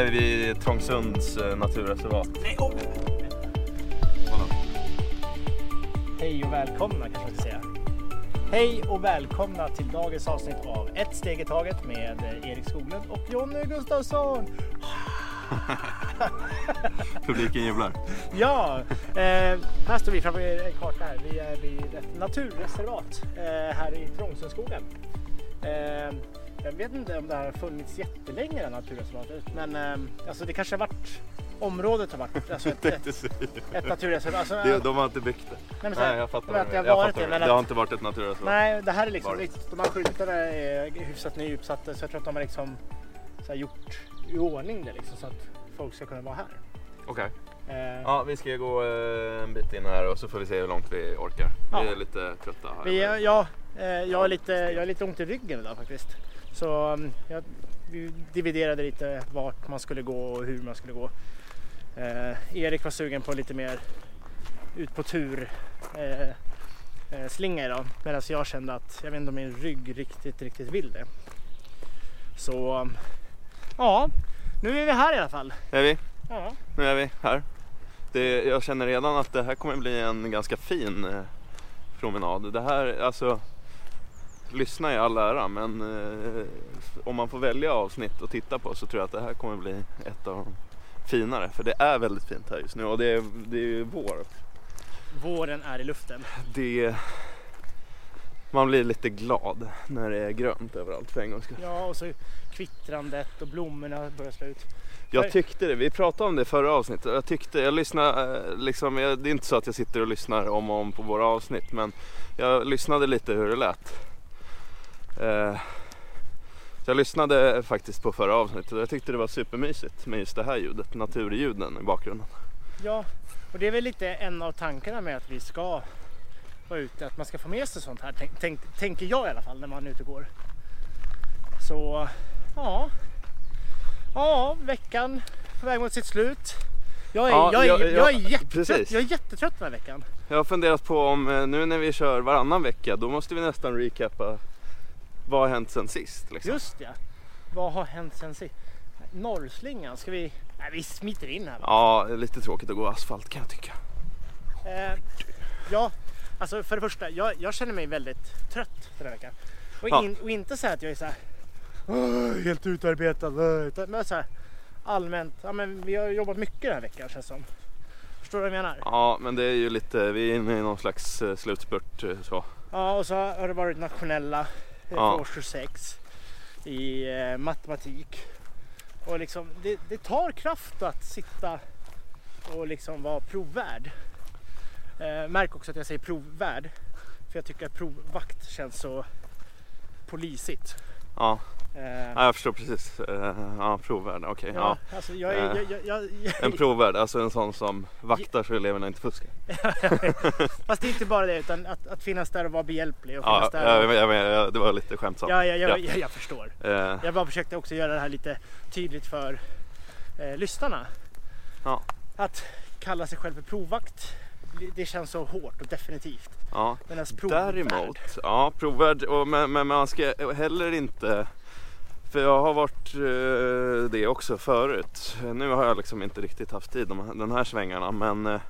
Eh, vi är vid Trångsunds eh, naturreservat. Nej, oh. Hej och välkomna kanske man ska säga. Hej och välkomna till dagens avsnitt av Ett steg i taget med eh, Erik Skoglund och Jonny Gustafsson. Publiken jublar. Ja, eh, här står vi framför en karta här. Vi är vid ett naturreservat eh, här i Trångsundsskogen. Eh, jag vet inte om det här har funnits jättelänge det här naturreservatet men eh, alltså det kanske har varit området har varit alltså ett, ett, ett naturreservat. Alltså, Det, de har inte byggt det. Nej, här, Nej, jag fattar. att det har jag varit fattar. det, men det att- har inte varit ett naturreservat. Nej, det här är liksom, Varit. de här skyltarna är hyfsat nyuppsatta så jag tror att de har liksom så gjort i ordning det liksom så att folk ska kunna vara här. Okej. Eh, Ja, vi ska gå eh, en bit in här och så får vi se hur långt vi orkar. Ja. Vi är lite trötta här. vi, ja, eh, jag, är lite, jag är lite ont i ryggen idag faktiskt. Så um, jag, vi dividerade lite vart man skulle gå och hur man skulle gå. Eh, Erik var sugen på lite mer ut på tur eh, eh, slinga idag medan jag kände att jag vet inte om min rygg riktigt, riktigt vill det. Så um, ja, nu är vi här i alla fall. Är vi? Ja, Nu är vi här. Det, jag känner redan att det här kommer bli en ganska fin eh, promenad. Det här, alltså, lyssna i all ära men eh, om man får välja avsnitt att titta på så tror jag att det här kommer bli ett av de finare. För det är väldigt fint här just nu och det är, det är ju vår. våren är i luften. Det, man blir lite glad när det är grönt överallt för en gångs skull. Ja, och så kvittrandet och blommorna börjar slå ut. Jag tyckte det, vi pratade om det i förra avsnittet. Jag tyckte, jag lyssnade, eh, liksom, jag, det är inte så att jag sitter och lyssnar om och om på våra avsnitt men jag lyssnade lite hur det lät. Eh, så jag lyssnade faktiskt på förra avsnittet och jag tyckte det var supermysigt med just det här ljudet, naturljuden i bakgrunden. Ja, och det är väl lite en av tankarna med att vi ska vara ute, att man ska få med sig sånt här, tänk, tänk, tänker jag i alla fall när man är ute och går. Så ja, ja veckan på väg mot sitt slut. Jag är, Ja, jag är, ja, jag, ja, är jättetrött, precis. jag är jättetrött den här veckan. Jag har funderat på om eh, nu när vi kör varannan vecka då måste vi nästan recappa vad har hänt sen sist. Liksom. Just ja, vad har hänt sen sist? Norrslingan, ska vi, nej vi smiter in här va? Ja, lite tråkigt att gå asfalt kan jag tycka. Eh, ja, alltså för det första, jag, jag känner mig väldigt trött den här veckan. Och, Ja. in, och inte så här att jag är så här "Åh, helt utarbetad, åh", utan men så här allmänt, ja men vi har jobbat mycket den här veckan känns som. Förstår du vad jag menar? Ja. Ja, men det är ju lite, vi är inne i någon slags eh, slutspurt eh, så. och så har det varit nationella Ja. för årskurs 6 i eh, matematik. Och liksom, det, det tar kraft att sitta och liksom vara provvärd. Eh, märk också att jag säger provvärd. För jag tycker att provvakt känns så polisigt. Ja, ja jag förstår precis. Eh, Ja, provvärd, okej. ja, Ja. alltså jag, Eh, jag, jag, En provvärd, alltså en sån som vaktar så eleverna inte fuskar. Fast det är inte bara det utan att, att finnas där och vara behjälplig. Och Ja, där och, jag, det var lite skämtsamt. ja, ja, ja, Ja. ja, jag förstår. Eh, Jag bara försökte också göra det här lite tydligt för eh, lyssnarna. Att kalla sig själv för provvakt, det känns så hårt och definitivt. ja. Medan provvärd, Däremot, ja provvärd, och, men, men man ska heller inte för jag har varit eh, det också förut. Nu har jag liksom inte riktigt haft tid de, den här svängarna men eh,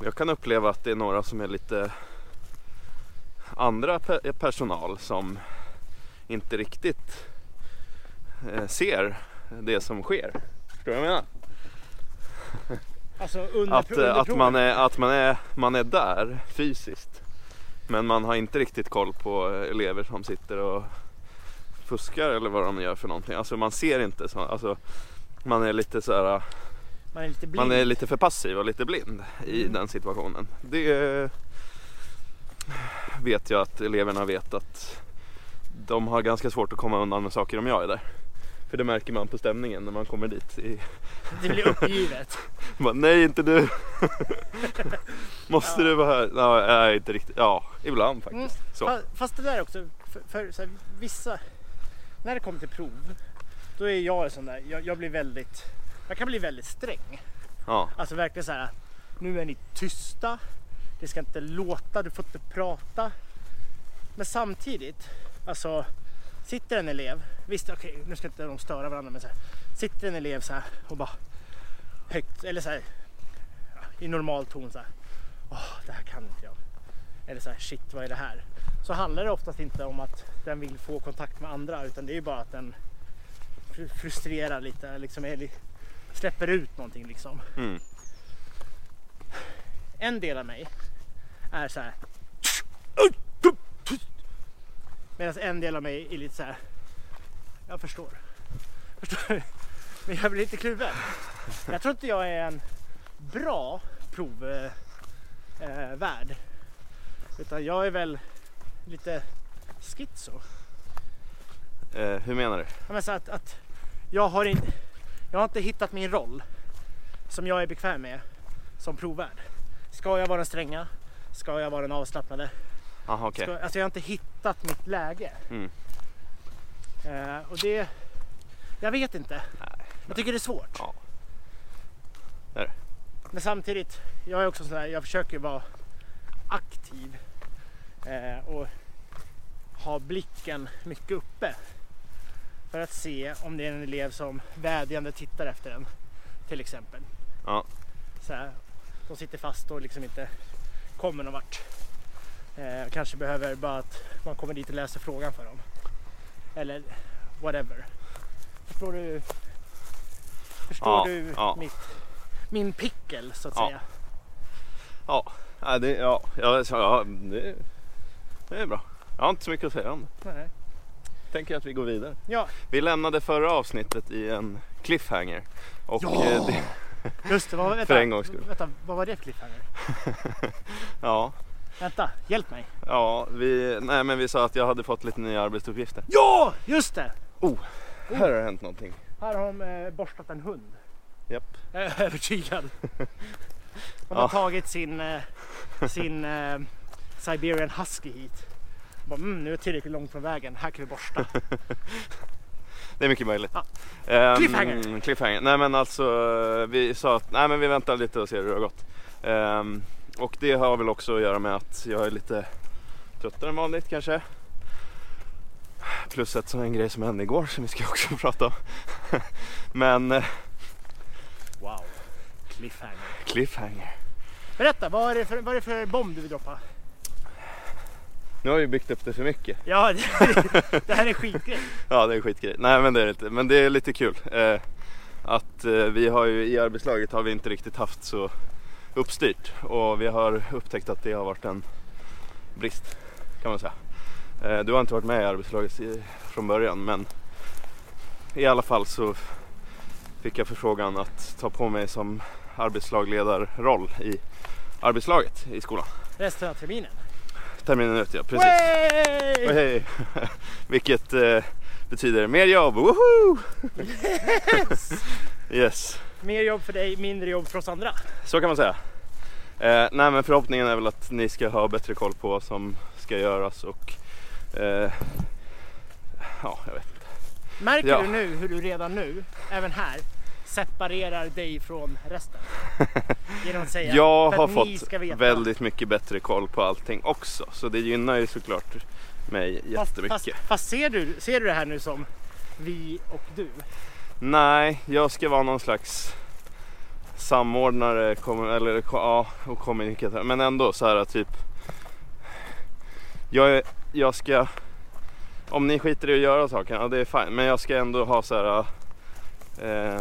jag kan uppleva att det är några som är lite andra pe- personal som inte riktigt eh, ser det som sker. Förstår du vad jag menar? Alltså under, Att, under eh, att, provet. man, är, att man, är, man är där fysiskt. Men man har inte riktigt koll på eh, elever som sitter och fuskar eller vad de gör för någonting. Alltså man ser inte så, alltså, man är lite så här, man är lite blind. man är lite för passiv och lite blind i Mm. den situationen. Det vet jag att eleverna vet att de har ganska svårt att komma undan med saker om jag är där. För det märker man på stämningen när man kommer dit. I, Det blir uppgivet. bara, Nej inte du! Måste Ja. du vara här? Nej, inte riktigt. Ja, ibland faktiskt. Fa- Fast det där också, för, för här, vissa, när det kommer till prov, då är jag sån där, jag, jag blir väldigt, jag kan bli väldigt sträng. Ja, Alltså verkligen så här, nu är ni tysta, det ska inte låta, du får inte prata. Men samtidigt, alltså sitter en elev, visst okej nu ska inte de störa varandra men så här, sitter en elev så här och bara högt eller så här i normal ton så här. Åh, det här kan inte jag. Eller så här, shit vad är det här? Så handlar det oftast inte om att den vill få kontakt med andra utan det är bara att den fr- frustrerar lite, liksom släpper ut någonting liksom. Mm. En del av mig är så här. Medan en del av mig är lite så här. Jag förstår. Förstår? Men jag blir lite kluven. Jag tror inte jag är en bra provvärd. Eh, värd. utan jag är väl lite schizo. Eh, hur menar du? Ja, men så att, att jag, har inte, jag har inte hittat min roll som jag är bekväm med som provvärd. Ska jag vara den stränga? Ska jag vara den avslappnade? Aha, okej. Ska, alltså jag har inte hittat mitt läge. Mm. Eh, och det... Jag vet inte. Jag tycker det är svårt. Ja. Men samtidigt, jag är också sån här, jag försöker vara aktiv och ha blicken mycket uppe. För att se om det är en elev som vädjande tittar efter en till exempel. Ja. Så här, de sitter fast och liksom inte kommer någon vart. Eh, kanske behöver bara att man kommer dit och läser frågan för dem. Eller whatever. Förstår du? Förstår Ja, du ja. mitt, min pickel så att Ja. säga? Ja, ja, det, ja, ja, ja det, det är bra. Jag har inte så mycket att säga om det. Nej. Tänker att vi går vidare. Ja, Vi lämnade förra avsnittet i en cliffhanger. Och Ja! eh, det, just det. Vad, vänta, För en gångs skull. Vänta, vad var det för cliffhanger? ja, Vänta, hjälp mig. ja vi, nej, men vi sa att jag hade fått lite nya arbetsuppgifter. Ja, just det! Här har det hänt någonting. Här har de eh, borstat en hund. Japp. Jag är övertygad. De har Ja. tagit sin, eh, sin eh, Siberian Husky hit. Bara, mm, nu är det tillräckligt långt från vägen, här kan vi borsta. Det är mycket möjligt. Ja. Ehm, Cliffhanger. cliffhanger. Nej men alltså vi sa att nej, men vi väntar lite och ser hur det har gått. Ehm, och det har väl också att göra med att jag är lite tröttare än vanligt kanske. Plus ett sån en grej som hände igår som vi ska också prata om. men eh, Wow, cliffhanger. cliffhanger. Berätta, vad är det för, vad är det för bomb du vill droppa? Nu har vi byggt upp det för mycket. Ja, det, det här är skitgrej. Ja det är skitgrej. Nej men det är det inte. Men det är lite kul. Eh, att eh, vi har ju i arbetslaget har vi inte riktigt haft så uppstyrt. Och vi har upptäckt att det har varit en brist kan man säga. Eh, du har inte varit med i arbetslaget i, från början men i alla fall så fick jag förfrågan att ta på mig som arbetslagledarroll i arbetslaget i skolan. Resten av terminen. Terminen ut ja, precis. Och hej. Vilket eh, betyder mer jobb. Woho! yes, Mer jobb för dig, mindre jobb för oss andra. så kan man säga. Eh, nej men förhoppningen är väl att ni ska ha bättre koll på vad som ska göras och eh, ja, jag vet inte. Märker Ja. du nu hur du redan nu, även här, separerar dig från resten? Genom att säga Jag har fått väldigt mycket bättre koll på allting också så det gynnar ju såklart mig fast, jättemycket. fast, fast ser, du, ser du det här nu som vi och du? Nej, jag ska vara någon slags samordnare eller, ja, och kommunikatör. Men ändå så här typ. Jag, är- jag ska, om ni skiter i att göra sakerna, ja, det är fine. Men jag ska ändå ha så här. Eh,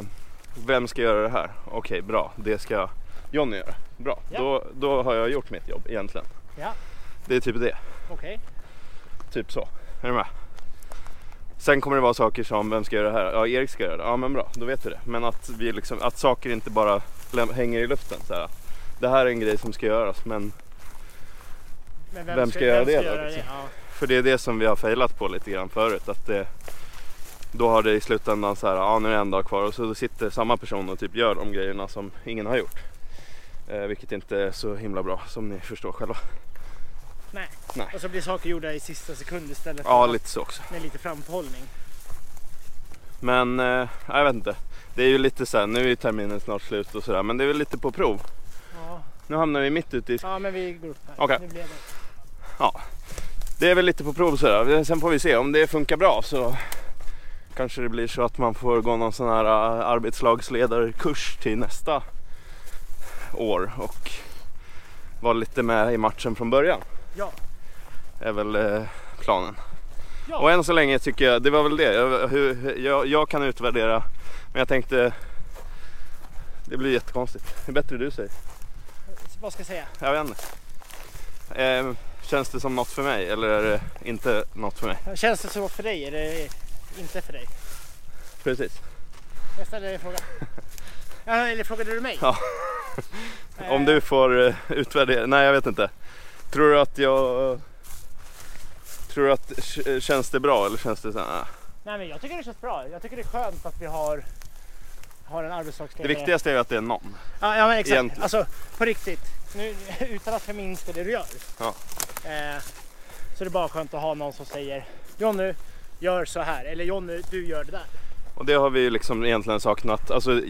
vem ska göra det här? Okej, bra. Det ska Jonny göra. Bra, Ja. då, då har jag gjort mitt jobb egentligen. Ja, Det är typ det. okej. Typ så. Är du med? Sen kommer det vara saker som, vem ska göra det här? Ja, Erik ska göra det. Ja, men bra, då vet vi det. Men att, vi liksom, att saker inte bara hänger i luften. Så här. Det här är en grej som ska göras, men Men Vem ska göra det då, göra liksom? Ja. för det är det som vi har failat på lite grann förut. Att det, då har det i slutändan så här, ja nu är det en dag kvar och så sitter samma person och typ gör de grejerna som ingen har gjort. Eh, vilket inte är så himla bra som ni förstår själva. Nej. Nej. Och så blir saker gjorda i sista sekund istället för Ja, lite så också. med lite framförhållning. Men eh, jag vet inte. Det är ju lite så här, nu är ju terminen snart slut och sådär. Men det är väl lite på prov. Ja. Nu hamnar vi mitt ute i... ja, men vi går upp här. Okej. Nu blev det. det är väl lite på prov sådär. Sen får vi se om det funkar bra så kanske det blir så att man får gå någon sån här äh, arbetslagsledarkurs till nästa år och vara lite med i matchen från början. Ja. Är väl eh, planen. Ja. Och än så länge tycker jag, det var väl det. Jag, hur, jag, jag kan utvärdera men jag tänkte det blir jättekonstigt. Det är bättre du säger. Vad ska jag säga? Jag vet inte. Eh, känns det som något för mig eller är det inte något för mig? Känns det så för dig? Är det inte för dig? Precis. Jag ställer dig en fråga. Eller frågade du mig? Ja. Om du får eh, utvärdera, nej jag vet inte. Tror du att jag... Tror du att k- känns det bra eller känns det så här? ah. Nej men jag tycker det känns bra. Jag tycker det är skönt att vi har, har en Det arbetslagsledare. viktigaste är ju att det är någon. Ja, ja men exakt. egentligen. Alltså på riktigt. Nu, utan att förminska det du gör. Ja. Eh, så är det bara skönt att ha någon som säger Jonny, gör så här. Eller Jonny, du gör det där. Och det har vi ju liksom egentligen saknat. Alltså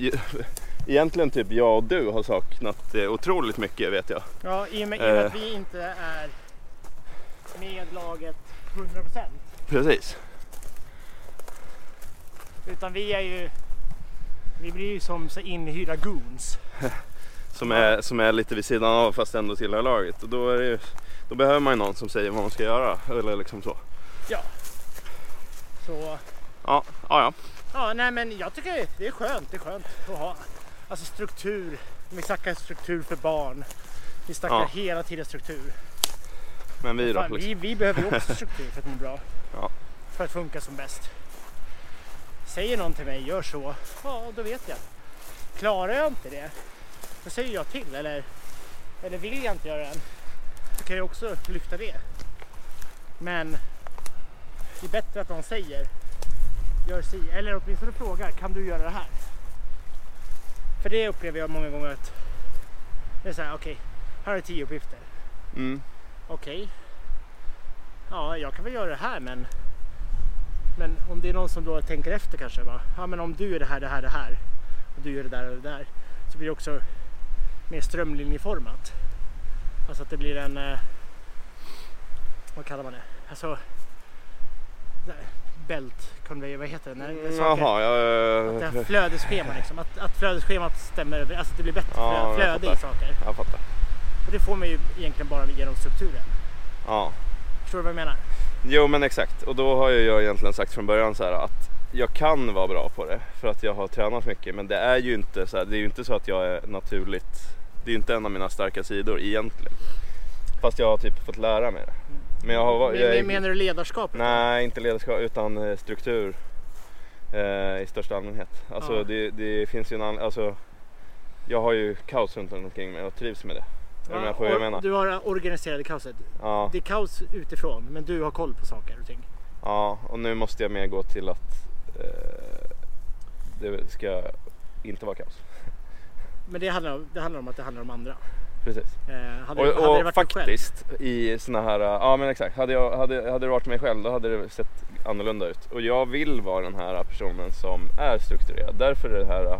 egentligen typ jag och du har saknat det otroligt mycket vet jag. Ja, i och med, i och med Eh. att vi inte är med laget 100% Precis. utan vi är ju vi blir ju som så inhyrda goons. Som är, som är lite vid sidan av fast ändå tillhör laget. Och då, ju- då behöver man ju någon som säger vad man ska göra. Eller liksom så. Ja. Så Ja, ja, ja. ja, nej men jag tycker det är skönt. Det är skönt att ha alltså struktur. Vi snackar struktur för barn. Vi snackar Ja. hela tiden struktur. Men vi då? Fan, Liksom. vi, vi behöver ju också struktur för att må bra. Ja. För att funka som bäst. Säger någon till mig, gör så. Ja, då vet jag. Klarar jag inte det, då säger jag till. Eller, eller vill jag inte göra det, så kan jag också lyfta det. Men det är bättre att någon säger, gör si. Eller åtminstone frågar, kan du göra det här? För det upplever jag många gånger att det är så här, okej, här är tio uppgifter. Mm. Okej. Ja, jag kan väl göra det här men men om det är någon som då tänker efter kanske bara, ja men om du gör det här, det här, det här och du gör det där och det där så blir det också mer strömlinjeformat. Alltså att det blir en, eh, vad kallar man det? Alltså belt conveyor, vad heter det? När, när saker, Jaha, jag, att det flödesschema liksom, att, att flödesschemat stämmer över, alltså att det blir bättre Ja, flöde i saker. jag fattar. Och det får man ju egentligen bara genom strukturen. Ja. Förstår du vad jag menar? Jo men exakt och då har ju jag egentligen sagt från början så här att jag kan vara bra på det för att jag har tränat mycket men det är ju inte så här, det är ju inte så att jag är naturligt det är ju inte en av mina starka sidor egentligen. Fast jag har typ fått lära mig det. Men jag har Men- jag Menar du ledarskap? Nej, inte ledarskap utan eh, struktur eh, i största allmänhet. Alltså Ja. det, det finns ju en annan, alltså jag har ju kaos runt omkring mig och trivs med det. På vad jag or- menar? Du har organiserat kaoset. Ja, Det är kaos utifrån men du har koll på saker och ting. ja, och nu måste jag mer gå till att eh, det ska inte vara kaos. Men det handlar, om, det handlar om att det handlar om andra. Precis. Eh, hade, Och, hade och faktiskt i såna här, ja men exakt, hade, jag, hade, hade det varit mig själv då hade det sett annorlunda ut. Och jag vill vara den här personen som är strukturerad. Därför är det här,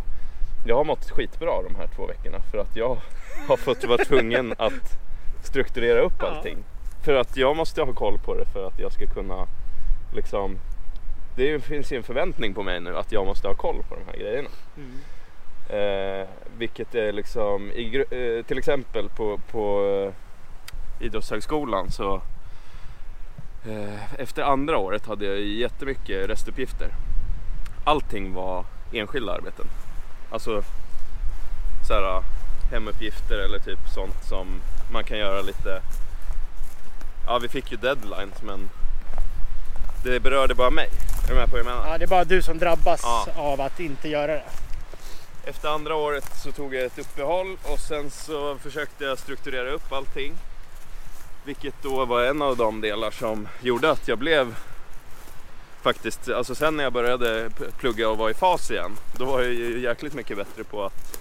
jag har mått skitbra de här två veckorna för att jag har fått vara tvungen att strukturera upp Ja. allting. För att jag måste ha koll på det för att jag ska kunna liksom det finns ju en förväntning på mig nu att jag måste ha koll på de här grejerna. Mm. Eh, vilket är liksom, i, eh, till exempel på, på eh, Idrottshögskolan så eh, efter andra året hade jag jättemycket restuppgifter. Allting var enskilda arbeten. Alltså såhär hemuppgifter eller typ sånt som man kan göra lite Ja vi fick ju deadlines men det berörde bara mig. Är du med på vad jag menar? Ja, det är bara du som drabbas Ja. av att inte göra det. Efter andra året så tog jag ett uppehåll och sen så försökte jag strukturera upp allting. Vilket då var en av de delar som gjorde att jag blev faktiskt, alltså sen när jag började plugga och vara i fas igen, då var jag ju jäkligt mycket bättre på att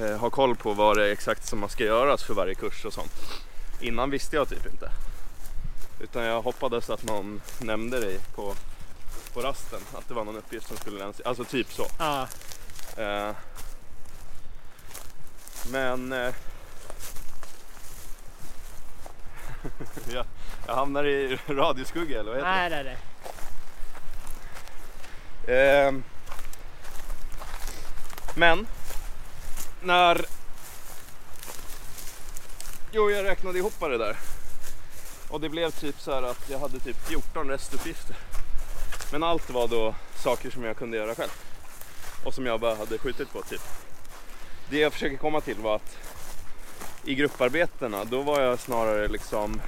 eh, ha koll på vad det är exakt som man ska göras för varje kurs och sånt. Innan visste jag typ inte. Utan jag hoppades att någon nämnde dig på, på rasten, att det var någon uppgift som skulle lämnas. Alltså typ så. Ah men... Eh, jag, jag hamnar i radioskugga eller vad heter Nej, nej, nej. det? Ehm, men när... Jo, jag räknade ihop det där. Och det blev typ så här att jag hade typ 14 restuppgifter. Men allt var då saker som jag kunde göra själv. Och som jag bara hade skjutit på typ. Det jag försöker komma till var att i grupparbetena då var jag snarare liksom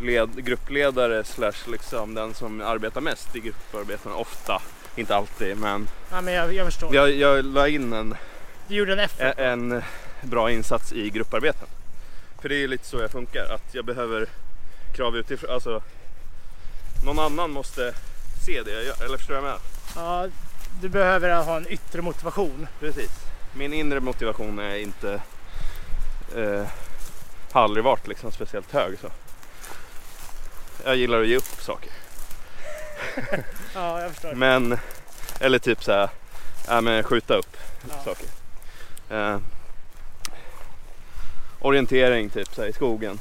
led, gruppledare slash liksom den som arbetar mest i grupparbetena. Ofta, inte alltid men Ja, men jag, jag förstår. jag, jag la in en, Du gjorde en effort. en bra insats i grupparbeten. För det är lite så jag funkar, att jag behöver krav utifrån. Alltså, någon annan måste se det jag gör, eller förstår du vad jag menar? Ja, du behöver ha en yttre motivation. Precis. Min inre motivation är inte, eh, har aldrig varit liksom speciellt hög. Så. Jag gillar att ge upp saker. Ja, jag förstår. Men, eller typ så här, ja, men skjuta upp Ja. saker. Eh, orientering typ så här, i skogen.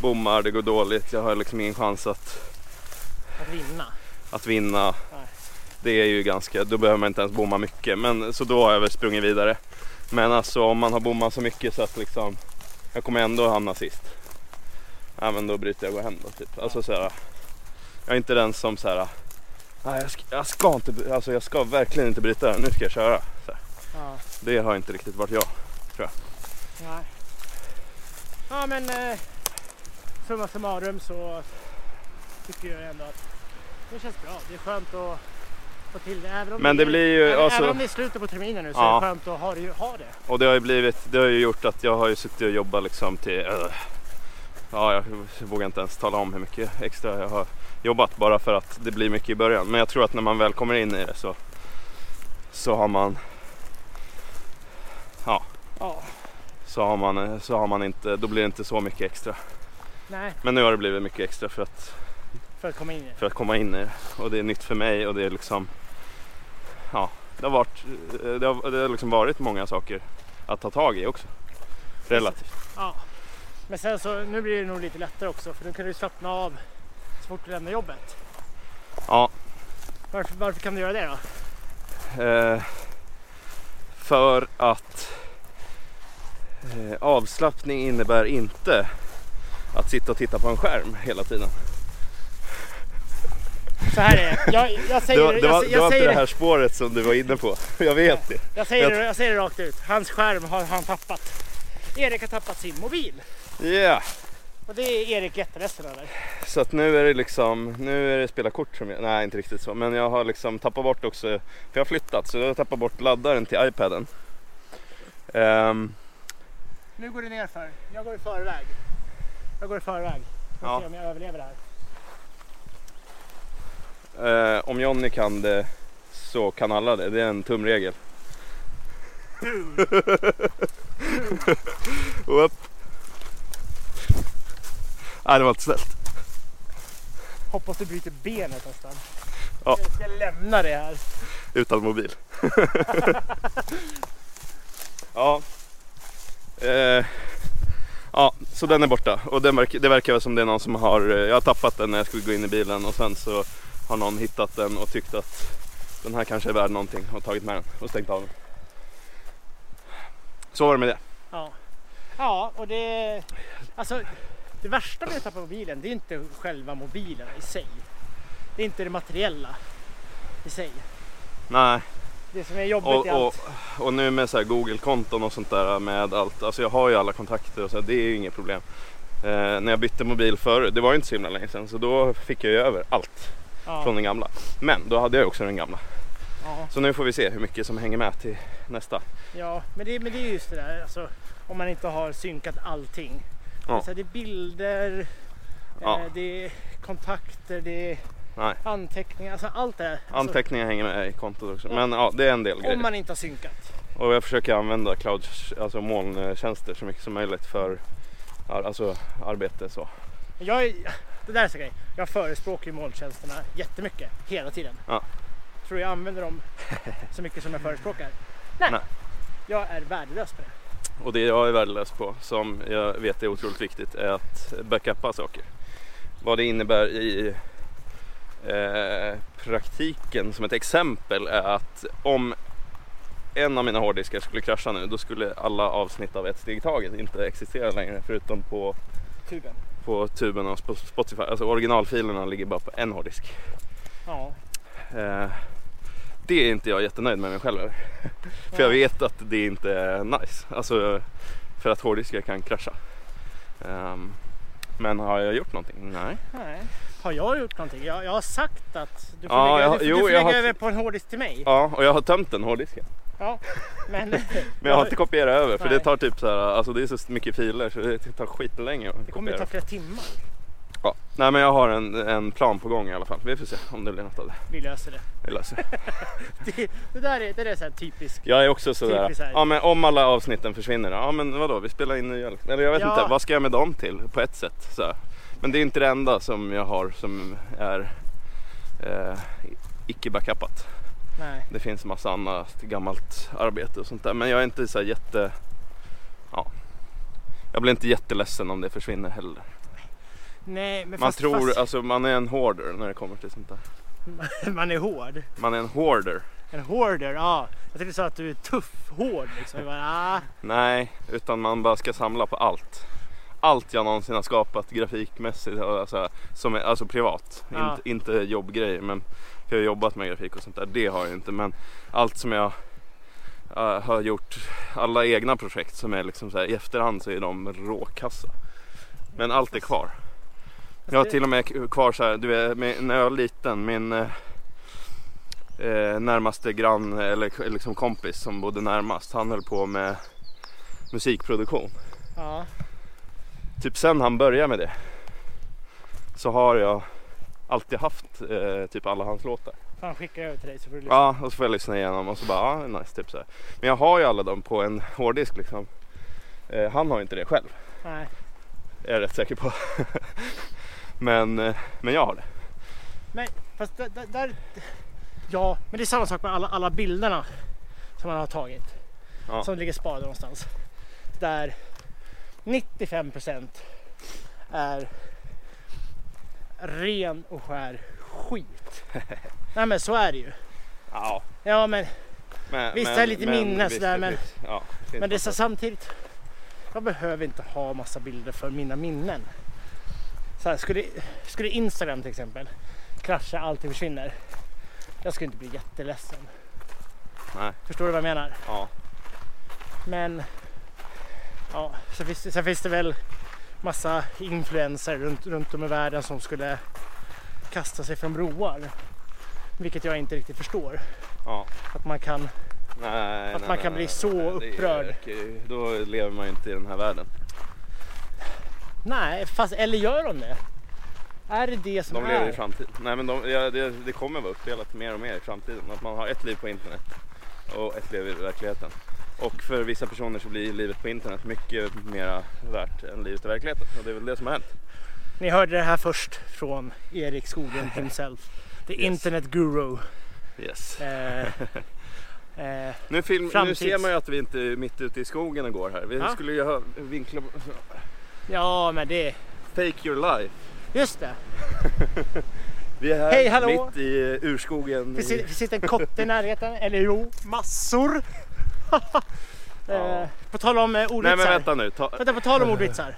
Bommar, det går dåligt, jag har liksom ingen chans att, Att vinna. att vinna. Nej. Det är ju ganska, då behöver man inte ens bomma mycket. Men, så då har jag väl sprungit vidare. Men alltså om man har bommat så mycket så att liksom, jag kommer ändå hamna sist. Ja men då bryter jag och går hem då typ. Alltså så här, jag är inte den som så här. Nej jag ska, jag ska inte, alltså jag ska verkligen inte bryta nu ska jag köra. Ja, Det har inte riktigt varit jag. nej. Ja, men eh, summa summarum så tycker jag ändå att det känns bra. Det är skönt att få till det. Även om Men det är- blir ju, även, alltså- även om det är slutet på terminen nu så Ja. är det skönt att ha det. Ha det. Och det har ju blivit, det har ju gjort att jag har ju suttit och jobbat liksom till, uh, ja jag vågar inte ens tala om hur mycket extra jag har jobbat bara för att det blir mycket i början. Men jag tror att när man väl kommer in i det så, så har man, Ja, så har man, så har man inte, då blir det inte så mycket extra. nej, Men nu har det blivit mycket extra för att, för att komma in i det. för att komma in i det. Och det är nytt för mig och det är liksom, ja, det har varit, det har, det har liksom varit många saker att ta tag i också. Relativt. Ja. Men sen så, nu blir det nog lite lättare också för nu kan du slappna av så fort du lämnar jobbet. Ja, Varför, varför kan du göra det då? Eh, för att eh, avslappning innebär inte att sitta och titta på en skärm hela tiden. Så här är det. Jag, jag Det säger var, det var, jag, det jag, var inte säger det här spåret som du var inne på. Jag vet det. Jag säger, Jag- det, jag säger det rakt ut. Hans skärm har han tappat. Erik har tappat sin mobil. Ja, Och det är Erik jätteledsen över. så att nu är det liksom, nu är det spela kort som jag, nej inte riktigt så, men jag har liksom tappat bort också, för jag har flyttat så jag har tappat bort laddaren till iPaden. Ehm, Nu går det ner för. Jag går i förväg. Jag går i förväg. Vi får Ja. se om jag överlever det här. Eh, om Jonny kan det så kan alla det, det är en tumregel. Upp. Nej det var inte snällt. Hoppas du bryter benet nästan. Ja. Jag ska lämna det här. Utan mobil. ja. Eh, ja, så den är borta. Och den verkar, det verkar som det är någon som har, eh, jag har tappat den när jag skulle gå in i bilen och sen så har någon hittat den och tyckt att den här kanske är värd någonting och tagit med den och stängt av den. Så var det med det. Ja. Ja, och det... Alltså, det värsta med att tappa mobilen, det är inte själva mobilen i sig. Det är inte det materiella i sig. Nej, Det som är jobbigt och, och, allt. och nu med så här Google-konton och sånt där med allt. Alltså jag har ju alla kontakter och så, det är ju inget problem. Eh, när jag bytte mobil förr, det var ju inte så himla länge sedan, så då fick jag ju över allt Ja, från den gamla. Men då hade jag också den gamla. ja, Så nu får vi se hur mycket som hänger med till nästa. ja, men det, men det är just det där, alltså, om man inte har synkat allting. Ja. Så det är bilder, eh, det är kontakter, det är Nej, anteckningar, alltså allt det här. Alltså, anteckningar hänger med i kontot också. Men ja, det är en del om grejer. man inte har synkat. Och jag försöker använda cloud, alltså molntjänster så mycket som möjligt för alltså arbete så. Jag, det där är så grej. Jag förespråkar ju molntjänsterna jättemycket, hela tiden. Ja. Tror jag använder dem så mycket som jag förespråkar? Nej. Nej. Jag är värdelös på det. och det jag är värdelös på som jag vet är otroligt viktigt är att backuppa saker. Vad det innebär i eh, praktiken som ett exempel är att om en av mina hårddiskar skulle krascha nu då skulle alla avsnitt av ett steg taget inte existera längre förutom på, Tuben. på tuben och på Spotify. Alltså originalfilerna ligger bara på en hårddisk. Ja. Eh, det är inte jag jättenöjd med mig själv över. För jag vet att det inte är nice. Alltså för att hårddiskar kan krascha. Ehm, men har jag gjort någonting? Nej. Nej. Har jag gjort någonting? Jag, jag har sagt att du får Ja, lägga, jag- du, jo, du får lägga har- över på en hårddisk till mig. Ja, och jag har tömt den hårddisken. Ja. Men, Men jag har inte kopierat över för Nej. det tar typ så här, alltså det är så mycket filer så det tar skitlänge att det kommer ju ta flera timmar. Ja. Nej men jag har en, en plan på gång i alla fall. Vi får se om det blir något av det. Vi löser det. Vi löser. Det, det där är, det där är så här typiskt. Jag är också sådär, ja men om alla avsnitten försvinner, ja men vadå vi spelar in nya. Eller jag vet Ja. inte, vad ska jag med dem till på ett sätt? Så här. Men det är inte det enda som jag har som är eh, icke backupat. Nej. Det finns massa annat gammalt arbete och sånt där. Men jag är inte så jätte, ja. Jag blir inte jätteledsen om det försvinner heller. Nej, men Man fast, tror, fast alltså man är en hoarder när det kommer till sånt där. man är hård. Man är en hoarder. En hoarder, ja. Jag tänkte så att du är tuff, hård liksom. Bara, ah. Nej, utan man bara ska samla på allt. Allt jag någonsin har skapat grafikmässigt, alltså, som är, alltså privat. Ja. Inte, inte jobbgrejer, men för jag har jobbat med grafik och sånt där. Det har jag inte, men allt som jag äh, har gjort, alla egna projekt som är liksom så här, i efterhand så är de råkassa. Men allt är kvar. Jag har till och med kvar så här, du vet, när jag var liten, min eh, eh, närmaste grann eller liksom kompis som bodde närmast, han höll på med musikproduktion. Ja. Typ sen han började med det så har jag alltid haft eh, typ alla hans låtar. Fan skickar över till dig så får du lyssna. Ja, och så får jag lyssna igenom och så bara, ja nice typ så här. Men jag har ju alla dem på en hårddisk liksom. Eh, han har ju inte det själv, Nej. är jag rätt säker på. men, eh, men jag har det. Men fast där, där. Ja, men det är samma sak med alla, alla bilderna som man har tagit. Ja. Som ligger sparade någonstans. Där 95% är ren och skär skit. Nej men så är det ju. Ja, Ja men, men, Visst, det är lite minnen visst, sådär, men- ja, men det är så samtidigt. Jag behöver inte ha massa bilder för mina minnen. Så här, skulle, skulle Instagram till exempel krascha, allting försvinner. Jag skulle inte bli jätteledsen. Nej, Förstår du vad jag menar? ja. Men ja, sen finns, det, sen finns det väl massa influenser runt, runt om i världen som skulle kasta sig från broar. Vilket jag inte riktigt förstår. ja. Att man kan, Nej, Att nej, man nej, kan bli så är- upprörd. okej, Då lever man ju inte i den här världen. nej fast, eller gör de det? Är det det som De lever i är? framtiden. Nej men de, ja, det, det kommer vara uppdelat mer och mer i framtiden. Att man har ett liv på internet och ett liv i verkligheten. Och för vissa personer så blir livet på internet mycket mer värt än livet i verkligheten. Och det är väl det som har hänt. Ni hörde det här först från Erik Skoglund himself. The Yes. internet guru. Yes. Eh, eh, Nu, film, nu Framtids- ser man ju att vi inte är mitt ute i skogen och går här. Vi Ja. skulle ju ha vinkla... ja men det, Fake your life. just det. Vi är här Hej, hallå. mitt i urskogen. Det i- sitter, det en kotte i närheten, eller jo, massor. Ja. eh, på tal om eh, Nej ordvitsar. men vänta nu. Ta... Vänta, på tal om ordvitsar.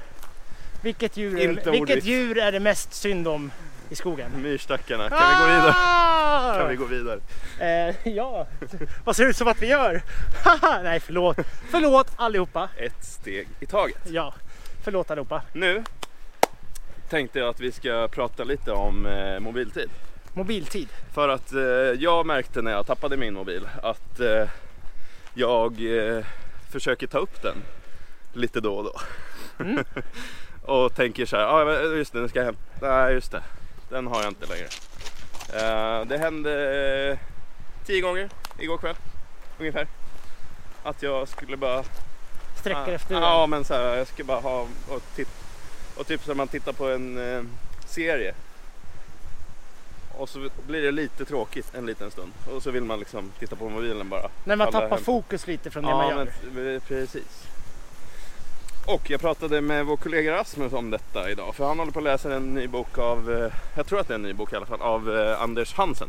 Vilket djur, är, vilket djur är det mest synd om i skogen? Myrstackarna. Kan vi gå vidare? Ah! Kan vi gå vidare? Eh, ja, vad ser det ut som att vi gör? Nej, förlåt. Förlåt allihopa. Ett steg i taget. Ja, förlåt allihopa. Nu tänkte jag att vi ska prata lite om eh, mobiltid. Mobiltid. För att eh, jag märkte när jag tappade min mobil att eh, jag eh, försöker ta upp den lite då och då. Mm. och tänker så här, ah, just det, den ska hem. Nej just det, den har jag inte längre. Eh, det hände eh, tio gånger igår kväll ungefär. Att jag skulle bara Sträcker Ja, efter Ja, men så här, jag ska bara ha och, och typ som man tittar på en eh, serie. Och så blir det lite tråkigt en liten stund. Och så vill man liksom titta på mobilen bara. När man tappar hem. fokus lite från det Ja, man gör. men precis. och jag pratade med vår kollega Rasmus om detta idag. För han håller på att läsa en ny bok av, eh, jag tror att det är en ny bok i alla fall, av eh, Anders Hansen.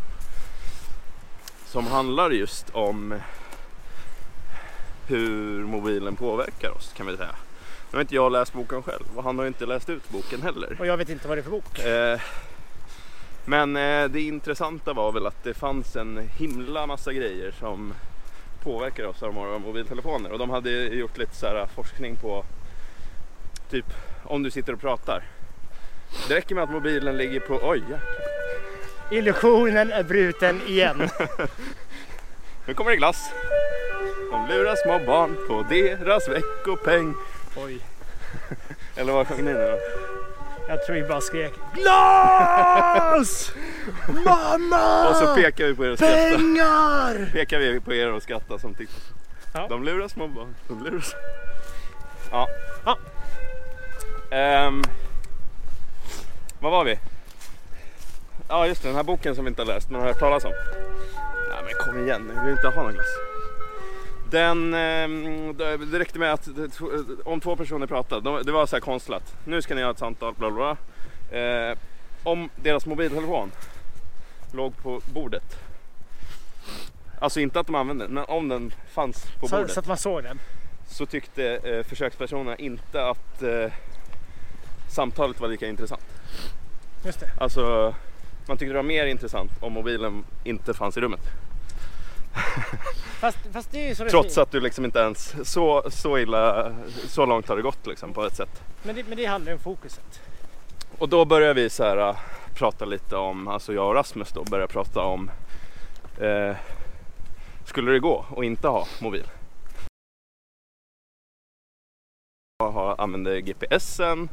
Som handlar just om hur mobilen påverkar oss kan vi säga. Nu har inte jag läst boken själv och han har inte läst ut boken heller. Och jag vet inte vad det är för bok. Eh, men eh, det intressanta var väl att det fanns en himla massa grejer som påverkar oss av våra mobiltelefoner. Och de hade gjort lite så här forskning på typ om du sitter och pratar. Det räcker med att mobilen ligger på, oj jäklar. Illusionen är bruten igen. Nu kommer det glass. De lurar små barn på deras veckopeng. Oj, Eller vad sjöng ni nu då? Jag tror vi bara skrek GLAS! Mamma! Och så pekar vi på er och skrattar. Pengar! Pekar vi på er och skrattar som tittar. Ja. De lurar små barn. De lurar små... Ja. Ja. Ehm, vad var vi? Ja just det, den här boken som vi inte har läst men har hört talas om. Nej men kom igen, vi vill inte ha någon glass. Den, ehm, det räckte med att om två personer pratade, de- det var så här konstlat. Nu ska ni ha ett samtal, bla bla bla. Eh, om deras mobiltelefon låg på bordet. Alltså inte att de använde den, men om den fanns på Så, bordet så att man såg den. så tyckte eh, försökspersonerna inte att eh, samtalet var lika intressant. Just det. Alltså, man tyckte det var mer intressant om mobilen inte fanns i rummet. Fast, fast så Trots att du liksom inte ens, så, så illa, så långt har det gått liksom på ett sätt. Men det, men det handlar om fokuset. Och då börjar vi så här, äh, prata lite om, alltså jag och Rasmus då börjar prata om eh, Skulle det gå att inte ha mobil? Jag har- använder GPSen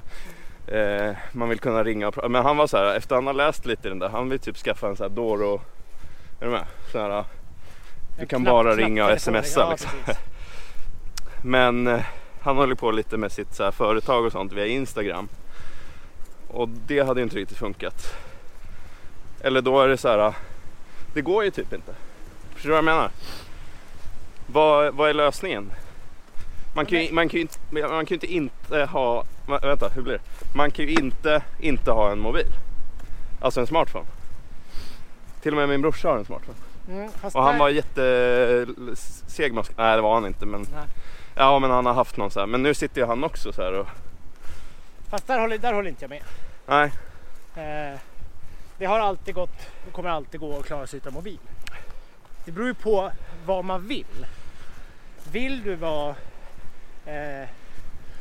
eh, Man vill kunna ringa och prata. Men han var så här, efter han har läst lite i den där, han vill typ skaffa en sån här Doro Är du med? Så här, du kan Knapp- bara ringa och smsa Ja, liksom. Men eh, han håller på lite med sitt så företag och sånt via Instagram. Och det hade ju inte riktigt funkat. Eller då är det så här. Det går ju typ inte. Förstår du vad jag menar? Vad, vad är lösningen? Man kan, ju, man, kan ju inte, man kan inte inte ha, vänta hur blir det? Man kan ju inte inte ha en mobil. Alltså en smartphone. Till och med min brorsa har en smartphone. Mm, Och han där- var jätteseg med att- Nej det var han inte men Nej. Ja men han har haft någon så här. Men nu sitter ju han också så här och Fast där håller, där håller inte jag med. Nej. Eh, det har alltid gått och kommer alltid gå att klara sig utan mobil. Det beror ju på vad man vill. Vill du vara eh,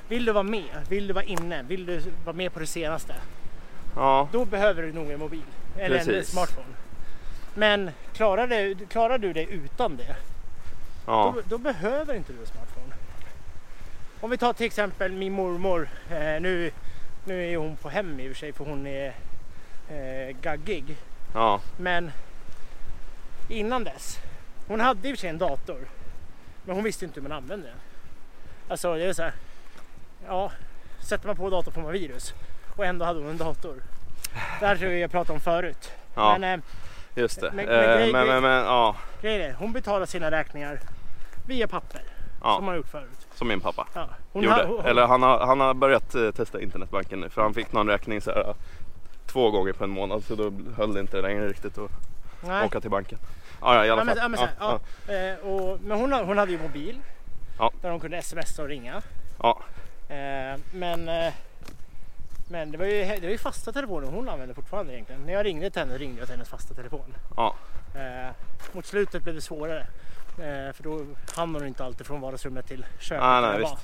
Vill du vara med? Vill du vara inne? Vill du vara med på det senaste? Ja. Då behöver du nog en mobil. Eller en Precis. smartphone. Men klarar, det, klarar du det utan det, Ja. då, då behöver inte du en smartphone. Om vi tar till exempel min mormor. Eh, nu, nu är hon på hem i och för sig för hon är eh, gaggig. Ja. Men innan dess. Hon hade i och för sig en dator. Men hon visste inte hur man använde den. Alltså det är så här. Ja, sätter man på datorn får man virus. Och ändå hade hon en dator. Det här tror jag jag pratade om förut. Ja. Men eh, Just det. Men- Men, grej- men, men, men ja. grejen är, hon betalar sina räkningar via papper. Som ja. man har gjort förut. Som min pappa Ja. Hon gjorde. har- hon- Eller han har, han har börjat eh, testa internetbanken nu. För han fick någon räkning så här, två gånger på en månad. Så då höll det inte längre riktigt att nej. åka till banken. Ja, ja i alla Ja, men, fall. ja, men, så här, ja, Eh, och, men hon, hon hade ju mobil. Där hon kunde smsa och ringa. Ja. Eh, men eh, men det var, ju, det var ju fasta telefoner hon använde fortfarande egentligen. När jag ringde till henne ringde jag till hennes fasta telefon. Ja. Eh, mot slutet blev det svårare. Eh, för då hann hon inte alltid från vardagsrummet till köket. Ah, nej, visst.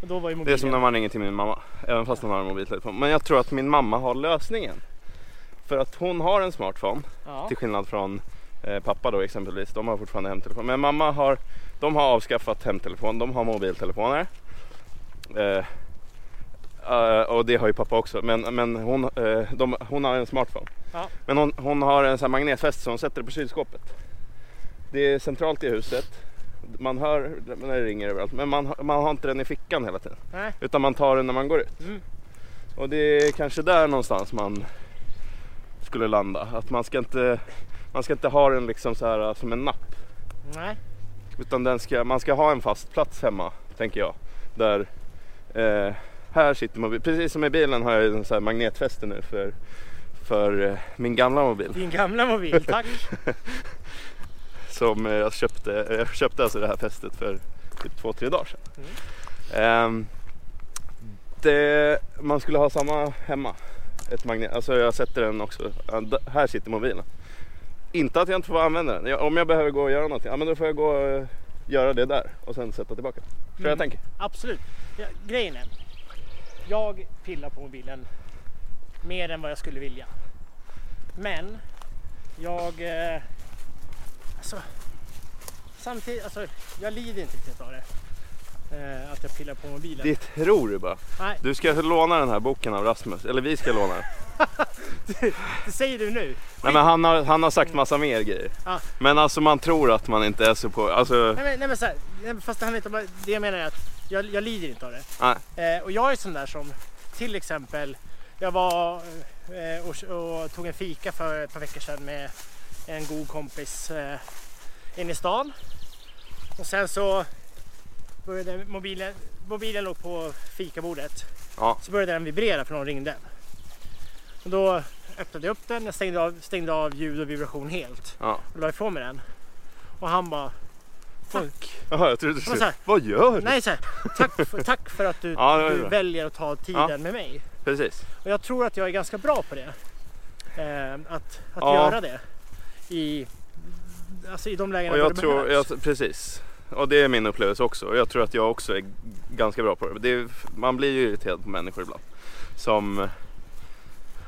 Och då var ju Det är som när man ringer till min mamma. Även fast hon har en mobiltelefon. Men jag tror att min mamma har lösningen. För att hon har en smartphone. ja. Till skillnad från eh, pappa då exempelvis. De har fortfarande hemtelefon. Men mamma har, de har avskaffat hemtelefon. De har mobiltelefoner. Eh, eh, och det har ju pappa också. Men, men hon, eh, de, hon har en smartphone. Ja. Men hon, hon har en sån här magnetfäst så hon sätter det på kylskåpet. Det är centralt i huset. Man hör när det ringer överallt. Men man, man har inte den i fickan hela tiden. Nej. Utan man tar den när man går ut. Mm. Och det är kanske där någonstans man skulle landa. Att man ska inte, man ska inte ha den liksom så här som en napp. Nej. Utan den ska, man ska ha en fast plats hemma, tänker jag. Där Eh, här sitter mobilen. Precis som i bilen har jag sån här magnetfäste nu för, för eh, min gamla mobil. Din gamla mobil, tack. Som eh, jag köpte, jag köpte alltså det här fästet för typ två, tre dagar sedan. Ehm, det, man skulle ha samma hemma. Ett magnet, alltså jag sätter den också. Här sitter mobilen. Inte att jag inte får använda den. Jag, om jag behöver gå och göra någonting, ja men då får jag gå och eh, göra det där och sen sätta tillbaka. Tror jag Mm. tänker. Absolut. Ja, grejen är, jag pillar på mobilen mer än vad jag skulle vilja. Men jag... Eh, alltså, samtidigt, alltså, jag lider inte riktigt av det. Eh, att jag pillar på mobilen. Det tror du bara. Nej, Du ska låna den här boken av Rasmus, eller vi ska låna den. det säger du nu. Nej men han har, han har sagt massa mer grejer. Ja. Men alltså man tror att man inte är så på, alltså Nej men, nej, men så här, fast det handlar inte det jag menar är att jag, jag lider inte av det. nej. Eh, och jag är sån där som till exempel, jag var eh, och, och tog en fika för ett par veckor sedan med en god kompis eh, in i stan. Och sen så började mobilen, mobilen låg på fikabordet. Ja. Så började den vibrera för någon ringde. Och då öppnade jag upp den, jag stängde av, stängde av ljud och vibration helt Ja. och la ifrån mig den. Och han bara Tack! Jaha jag trodde du skulle, här- vad gör du? Nej, så här, tack, för, tack för att du, Ja, du väljer att ta tiden Ja. med mig. Precis. Och jag tror att jag är ganska bra på det. Eh, att att Ja. göra det. I, alltså i de lägena Och där jag det tror, behövs. jag, precis. Och det är min upplevelse också. Och jag tror att jag också är ganska bra på det. det är, man blir ju irriterad på människor ibland. Som,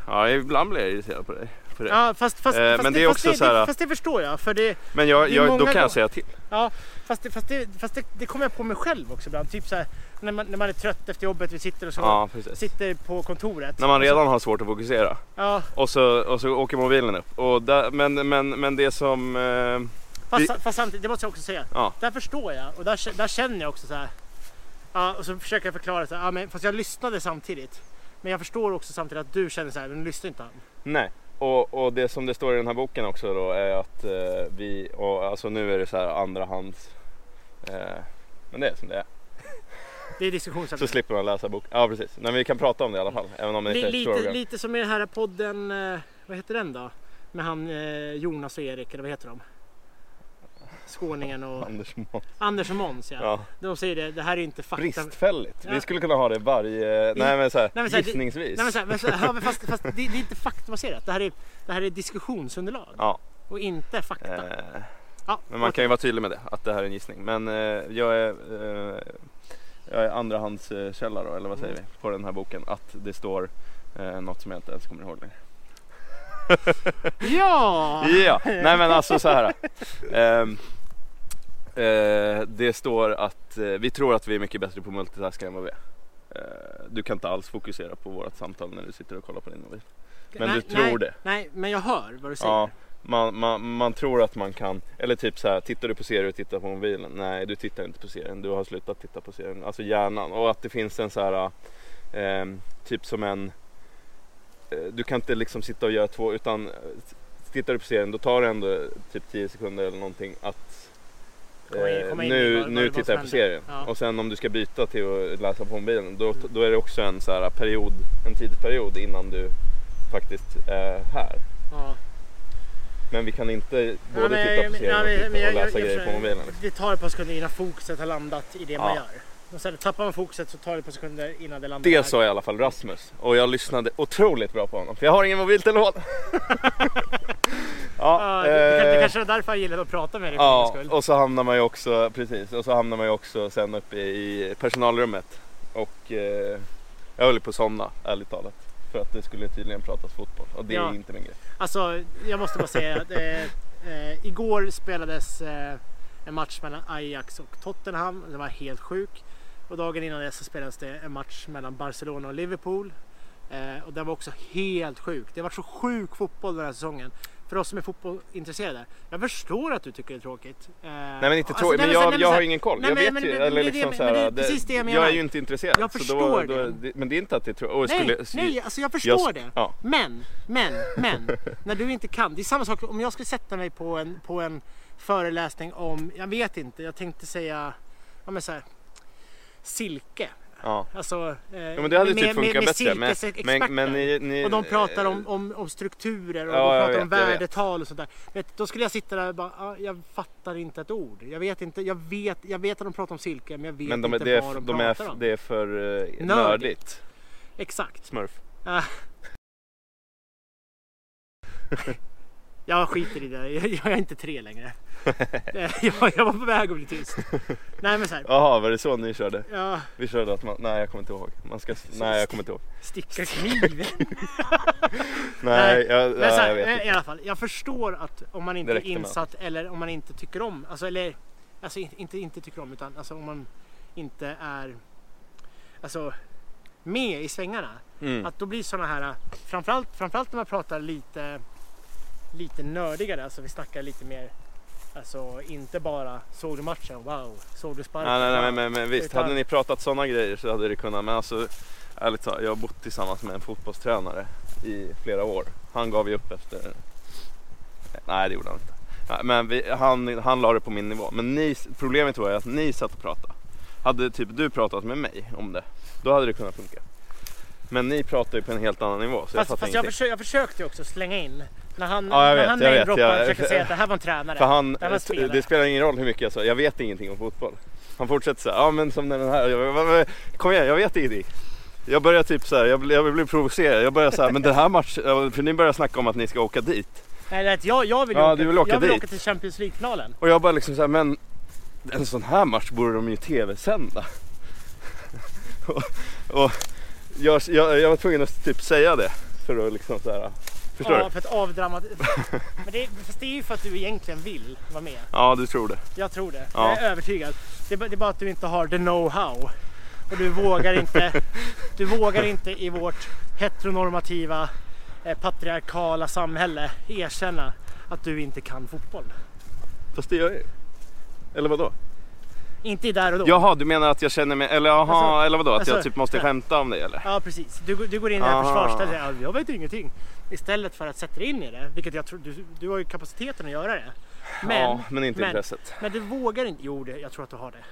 ja ibland blir jag irriterad på dig. På det. Ja, fast, fast, Eh, fast, men det, det är också det, så här- fast det förstår jag. För det, Men jag, jag, då kan jag säga till. ja, fast, det, fast, det, fast det, kommer jag på mig själv också ibland. Typ så här, när, man, när man är trött efter jobbet, vi sitter och så. Ja. Sitter på kontoret. När man så- redan har svårt att fokusera. Ja, Och så, och så åker mobilen upp. Och där, men, men, men det som... Eh, fast, Vi- fast samtidigt, det måste jag också säga. ja, Där förstår jag och där, där känner jag också så här. Ja, och så försöker jag förklara så här, ja, men, fast jag lyssnade samtidigt. Men jag förstår också samtidigt att du känner så här, men lyssnar inte han. nej. Och, och det som det står i den här boken också då är att eh, vi, och alltså nu är det så här andrahands... Eh, men det är som det är. Det är Så diskussionsämne. slipper man läsa bok. Ja precis. Men vi kan prata om det i alla fall. Även om det inte lite, lite som i den här podden, eh, vad heter den då? Med han eh, Jonas och Erik, eller vad heter de? Skåningen och Anders Måns. Anders och Måns ja. Ja. De säger det, det här är inte fakta. Bristfälligt. Ja. Vi skulle kunna ha det varje... Nej men såhär Nej, men så här, det- gissningsvis. Nej, men så här, men så här, fast, fast det, det är inte faktabaserat. Det här är, det här är diskussionsunderlag Ja. och inte fakta. Eh, ja, men man kan ju vara tydlig med det. Att det här är en gissning. Men eh, jag är... Eh, jag är andrahandskälla då, eller vad säger Mm. vi? På den här boken. Att det står eh, något som jag inte ens kommer ihåg längre. Ja! Ja, nej men alltså så här. Eh, det står att eh, vi tror att vi är mycket bättre på multitasking än vad vi är. Eh, du kan inte alls fokusera på vårt samtal när du sitter och kollar på din mobil. Men nej, du tror nej, det. Nej, men jag hör vad du säger. Ja, man, man, man tror att man kan, eller typ så här, tittar du på serier och tittar på mobilen? Nej, du tittar inte på serien, du har slutat titta på serien. Alltså hjärnan. Och att det finns en så här, ehm, typ som en, eh, du kan inte liksom sitta och göra två, utan eh, tittar du på serien då tar det ändå typ 10 sekunder eller någonting att eh, nu, nu tittar jag på serien. Ja. Och sen om du ska byta till att läsa på mobilen då, då är det också en så här period, en tidsperiod innan du faktiskt är här. Ja. Men vi kan inte både men- titta på serien ja, och, titta jag- och läsa jag- grejer jag- på mobilen. liksom. Det tar ett par sekunder innan fokuset har landat i det man Ja. Och sen tappar man fokuset så tar det ett par sekunder innan det landar Det sa i alla fall Rasmus och jag lyssnade otroligt bra på honom för jag har ingen mobiltelefon. Ja, det, det, kanske- det eh, kanske är därför jag gillar att prata med dig Ja, och så hamnar man ju också, precis, och så hamnar man ju också sen uppe i personalrummet. Och eh, jag höll på att somna, ärligt talat. För att det skulle tydligen pratas fotboll och det Ja. är inte min grej. Alltså, jag måste bara säga att eh, eh, igår spelades eh, en match mellan Ajax och Tottenham. Det var helt sjuk. Och dagen innan det så spelades det en match mellan Barcelona och Liverpool. Eh, och den var också helt sjuk. Det har varit så sjuk fotboll den här säsongen. För oss som är fotbollintresserade. Jag förstår att du tycker det är tråkigt. Eh, Nej men inte alltså, tråkigt, nej, men jag, nej, jag har ingen koll. nej, jag men- vet men- ju, men- eller men liksom det- så men det precis det jag Jag är ju inte intresserad. Jag förstår då, då, det. Men det är inte att det är tråkigt. Nej, skulle, nej, alltså jag förstår jag, det. Ja, Men, men, men. när du inte kan. Det är samma sak om jag skulle sätta mig på en, på en föreläsning om, jag vet inte, jag tänkte säga, ja men så här, silke. Ja. Alltså, eh, Ja, men det hade typ funkat bättre. Cirkusexperter. men, men ni, ni, och de pratar om, om, om strukturer och Ja, de pratar om vet, vet. värdetal och sånt där. Vet, då skulle jag sitta där och bara, ah, jag fattar inte ett ord. Jag vet, inte, jag, vet, jag vet att de pratar om silke men jag vet men de, inte det, vad de, de pratar är, om. det är för uh, Nördigt. nördigt. Exakt. Smurf. Jag skiter i det, jag, är inte tre längre. Eh, jag, jag var på väg att bli tyst. Nej men så här, Jaha, var det så ni körde? ja, Vi körde att man, nej jag kommer inte ihåg. Man ska, nej jag kommer inte ihåg. sticka kniv. Nej, jag, Men så här, jag vet inte. I alla fall, jag förstår att om man inte är insatt eller om man inte tycker om, alltså, eller alltså, inte- inte, inte tycker om utan alltså, om man inte är alltså, med i svängarna. Mm. Att då blir sådana här, framförallt, framförallt när man pratar lite, lite nördigare, alltså vi snackar lite mer Alltså inte bara såg du matchen, wow, såg du sparken? Nej, nej, nej, men, men, men visst, Utan- hade ni pratat sådana grejer så hade det kunnat. Men alltså, ärligt talat, jag har bott tillsammans med en fotbollstränare i flera år. Han gav ju upp efter... Nej, det gjorde han inte. Men vi, han, han la det på min nivå. Men ni, problemet var ju att ni satt och pratade. Hade typ du pratat med mig om det, då hade det kunnat funka. Men ni pratar ju på en helt annan nivå så jag Fast, fattar fast jag, försökte, jag försökte ju också slänga in, när han, Ja, jag när vet, han jag vet, namedroppade jag- försökte säga att det här var en tränare. För han, Det spelare. det spelar ingen roll hur mycket jag sa, jag vet ingenting om fotboll. Han fortsätter säga, ja men som den här, jag, kom igen jag vet ingenting. Jag börjar typ så här, jag, jag blir provocerad, jag börjar så här, men den här matchen, för ni börjar snacka om att ni ska åka dit. Nej, det, jag, jag vill, Ja, åka, vill åka jag vill dit. åka till Champions League-finalen. Och jag bara liksom så här, men en sån här match borde de ju tv-sända. och, och jag, jag, jag var tvungen att typ säga det för att liksom så här, förstår Ja, du? för att avdramatisera. Men det, är- fast det är ju för att du egentligen vill vara med. Ja du tror det. Jag tror det. Ja. Jag är övertygad. Det det är bara att du inte har the know-how. Och du vågar inte, du vågar inte i vårt heteronormativa eh, patriarkala samhälle erkänna att du inte kan fotboll. Fast det gör jag ju. Eller vadå? Inte där och då. Jaha, du menar att jag känner mig, eller jaha, Alltså, eller vadå? Att jag alltså, typ måste ja. skämta om det eller? Ja precis. Du, du går in i det här försvarsstället och säger "Ja, jag vet ingenting. Istället för att sätta dig in i det. Vilket jag tror, du, du har ju kapaciteten att göra det. Men, ja, men inte men- intresset. men du vågar inte, jo det, jag tror att du har det.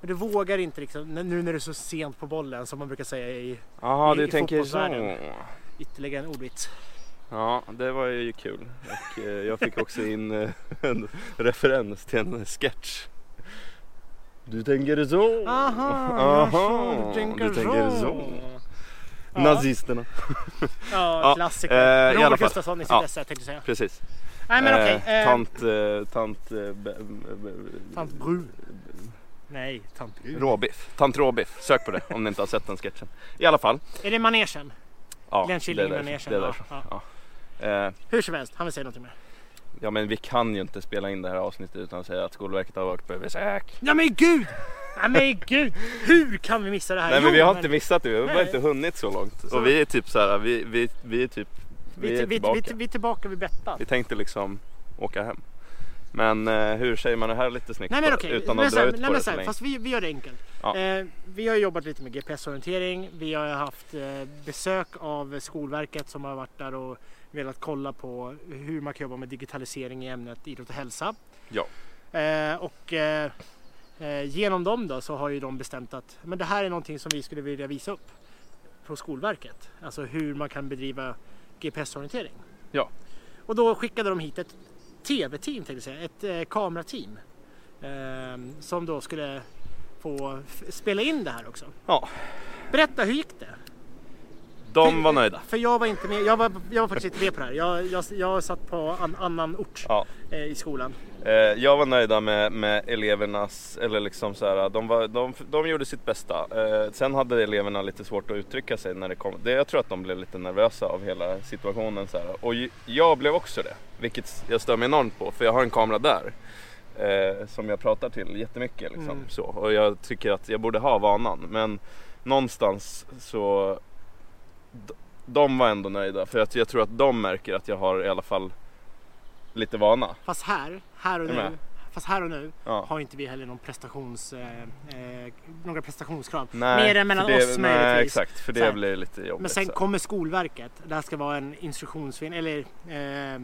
Men du vågar inte liksom, nu när du är så sent på bollen som man brukar säga i Jaha, i- du i tänker så. ytterligare en ordvits. Ja, det var ju kul. Och eh, jag fick också in eh, en referens till en sketch. Du tänker så. Aha, Aha, du tänker, du tänker så. så. Ja, Nazisterna. ja, klassiker. eh, Robert. Gustafsson i sitt Ja. esse tänkte jag säga. Precis. Nej men okej. Eh, eh, tant, eh, tant, eh, be- Tant Bru. Nej, tant Bru. Råbiff. Tant Råbiff. Sök på det om ni inte har sett den sketchen. I alla fall. Är det manegen? Ja, Glenn det Killing är. Det är därför. ja. Ja. Eh, Hur som helst, han vill säga någonting mer. ja men vi kan ju inte spela in det här avsnittet utan att säga att Skolverket har varit på besök. Ja men gud! Ja men gud! Hur kan vi missa det här? Nej men Jo, vi har inte missat det, vi har bara Nej. inte hunnit så långt. Så- Och vi är typ så här, vi, vi, vi är typ, vi, vi, är vi, vi, tillbaka. vi, vi är tillbaka vid Bettan. Vi tänkte liksom åka hem. Men eh, hur säger man det här lite snyggt Nej men okej, utan men att så dra här, ut nej, på men det så länge? fast vi, vi gör det enkelt. Ja. Eh, vi har jobbat lite med GPS-orientering. Vi har haft eh, besök av Skolverket som har varit där och velat kolla på hur man kan jobba med digitalisering i ämnet idrott och hälsa. Ja. Eh, och eh, genom dem då så har ju de bestämt att men det här är någonting som vi skulle vilja visa upp på Skolverket. Alltså hur man kan bedriva GPS-orientering. Ja. Och då skickade de hit ett tv-team, tänkte jag säga, ett eh, kamerateam. Eh, som då skulle få spela in det här också. Ja. Berätta, hur gick det? De var nöjda. För jag var inte med, jag var, jag var faktiskt inte med på det här. Jag, jag, jag satt på an, annan ort Ja. eh, i skolan. Eh, jag var nöjda med, med elevernas, eller liksom så här, de, var, de, de gjorde sitt bästa. Eh, sen hade eleverna lite svårt att uttrycka sig när det kom. Det, jag tror att de blev lite nervösa av hela situationen. Så här. Och jag blev också det, vilket jag stör mig enormt på för jag har en kamera där. Eh, som jag pratar till jättemycket liksom, Mm. så. Och jag tycker att jag borde ha vanan. Men någonstans så de var ändå nöjda för att jag tror att de märker att jag har i alla fall lite vana. Fast här, här och nu, fast här och nu Ja. har inte vi heller någon prestations, eh, eh, några prestationskrav. Nej, Mer än mellan det, oss Nej möjligtvis. exakt, för det här. blir lite jobbigt. Men sen så. kommer Skolverket. Det här ska vara en instruktionsfilm eller eh,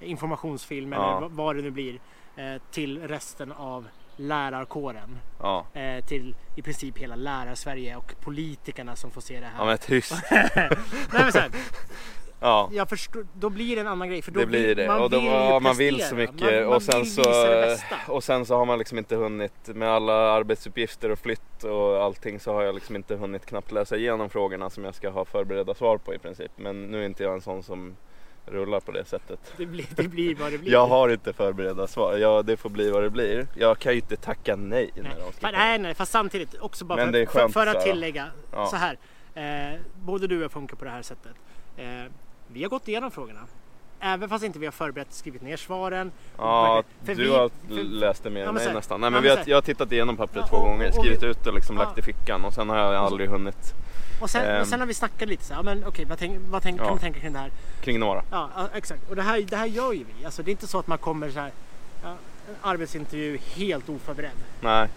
informationsfilm Ja. eller vad- vad det nu blir eh, till resten av lärarkåren Ja. eh, till i princip hela lärarsverige och politikerna som får se det här. Ja men tyst. Nej, men Ja. jag förstår, då blir det en annan grej. För då Det blir det. Man och då, vill ja, man vill så mycket Man, man och, sen så, och sen så har man liksom inte hunnit med alla arbetsuppgifter och flytt och allting så har jag liksom inte hunnit knappt läsa igenom frågorna som jag ska ha förberedda svar på i princip. Men nu är inte jag en sån som rullar på det sättet. Det, blir, det blir vad det blir. Jag har inte förberedda svar. Ja, det får bli vad det blir. Jag kan ju inte tacka nej när Nej, de ska nej, nej, fast samtidigt också bara för, det skönt för att tillägga Ja. så här. Eh, både du och jag funkar på det här sättet. Eh, vi har gått igenom frågorna. Även fast inte vi har förberett skrivit ner svaren. Ja, För du vi- har läst det mer än mig nästan. Nej men men har, jag har tittat igenom pappret Ja, två och- gånger, och skrivit vi- ut och liksom Ja. lagt i fickan och sen har jag aldrig hunnit Och sen, och sen har vi snackat lite så här, men okej vad, tänk, vad tänk, Ja. kan man tänka kring det här? kring några. Ja, ja, exakt. Och det här, det här gör ju vi. Alltså det är inte så att man kommer så här, ja, en arbetsintervju helt oförberedd. Nej,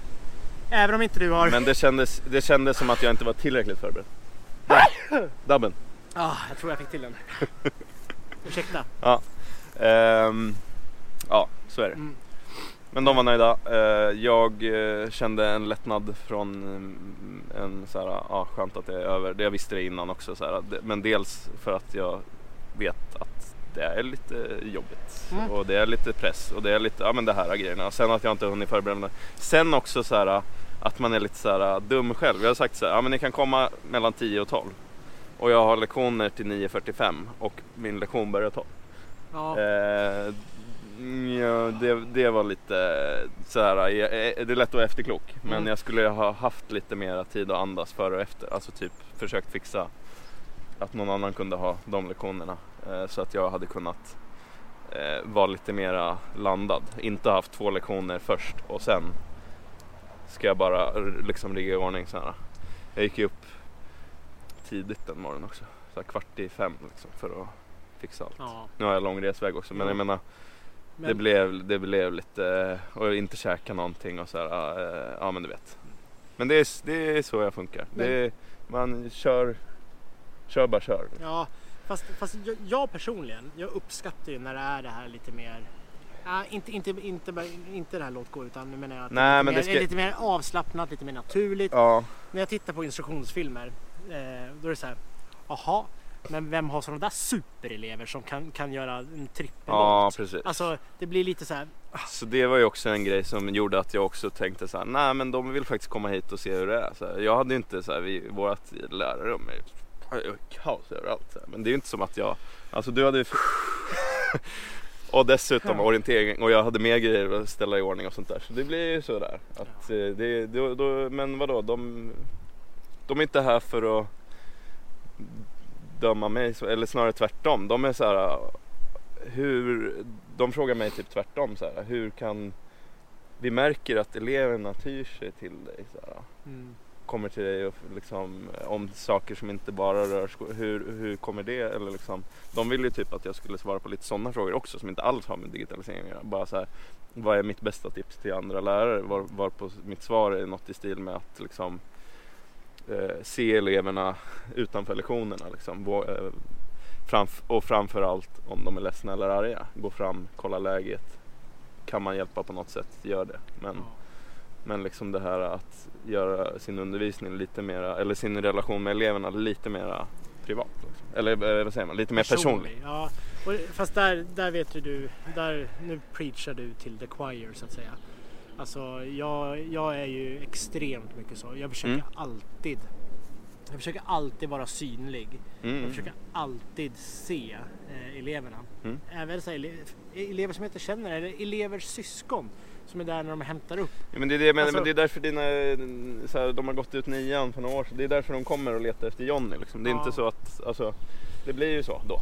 Även om inte du har... men det kändes, det kändes som att jag inte var tillräckligt förberedd. Nej, Dabben. Ah, jag tror jag fick till den. Ursäkta. Ja. Ehm, ja, så är det. Mm. Men de var nöjda. Eh, jag eh, kände en lättnad från mm, en så här, ja skönt att det är över. Jag visste det innan också så här, men dels för att jag vet att det är lite jobbigt Mm. och det är lite press och det är lite, ja men det här grejerna. Sen att jag inte hunnit förbereda mig. Sen också så här att man är lite så här dum själv. Jag har sagt så här, ja men ni kan komma mellan 10 och 12 och jag har lektioner till 9.45 och min lektion börjar 12. Ja. Eh, ja, det, det var lite så här, eh, det är lätt att vara efterklok men Mm. jag skulle ha haft lite mer tid att andas före och efter. Alltså typ försökt fixa att någon annan kunde ha de lektionerna eh, så att jag hade kunnat eh, vara lite mera landad. Inte haft två lektioner först och sen ska jag bara liksom ligga i ordning så här. Jag gick ju upp tidigt den morgonen också, så kvart i fem liksom, för att fixa allt. ja. Nu har jag lång resväg också men jag menar Men, det, blev, det blev lite och inte käka någonting och så här, eh, ja men du vet. Men det är, det är så jag funkar. Men- Det är, man kör, kör bara kör. Ja, fast, fast jag, jag personligen, jag uppskattar ju när det är det här lite mer Ja, inte, inte, inte, inte det här låt gå utan nu menar jag att Nej, det, är men lite, det mer, ska- lite mer avslappnat, lite mer naturligt. Ja, När jag tittar på instruktionsfilmer eh, då är det så här, jaha, men vem har sådana där superelever som kan, kan göra en trippel ja precis. Alltså det blir lite så här, Så det var ju också en grej som gjorde att jag också tänkte så här, nej men de vill faktiskt komma hit och se hur det är. Så här, jag hade ju inte så här, vi, vårat lärarrum är är kaos överallt. Så här. Men det är ju inte som att jag, alltså du hade ju Och dessutom orientering och jag hade mer grejer att ställa i ordning och sånt där. Så det blir ju sådär. Att, eh, det, då, då, men vadå, de, de är inte här för att döma mig, eller snarare tvärtom. De är så här, hur, de frågar mig typ tvärtom så här, hur kan vi märker att eleverna tyr sig till dig så här, mm, kommer till dig och liksom, om saker som inte bara rör sko- hur, hur kommer det eller liksom de vill ju typ att jag skulle svara på lite sådana frågor också som inte alls har med digitalisering att göra. Bara så här, vad är mitt bästa tips till andra lärare? Var, var på mitt svar är något i stil med att liksom se eleverna utanför lektionerna liksom. Eh, och framförallt om de är ledsna eller arga. Gå fram, kolla läget. Kan man hjälpa på något sätt, gör det. Men, men liksom det här att göra sin undervisning lite mera, eller sin relation med eleverna lite mera privat. Liksom. Eller eh, vad säger man, lite mer personlig. Ja, och, fast där, där vet ju du, där, nu preachar du till the choir så att säga. Alltså jag, jag är ju extremt mycket så. Jag försöker Mm. alltid jag försöker alltid vara synlig. Mm. Jag försöker alltid se eh, eleverna. Mm. Även så ele, elever som jag inte känner eller elevers syskon som är där när de hämtar upp. Ja, men det är, det, menar, Alltså- men det är därför dina, så här, de har gått ut nian för några år sedan. Det är därför de kommer och letar efter Johnny. Liksom. Det är Ja. inte så att, alltså, det blir ju så då.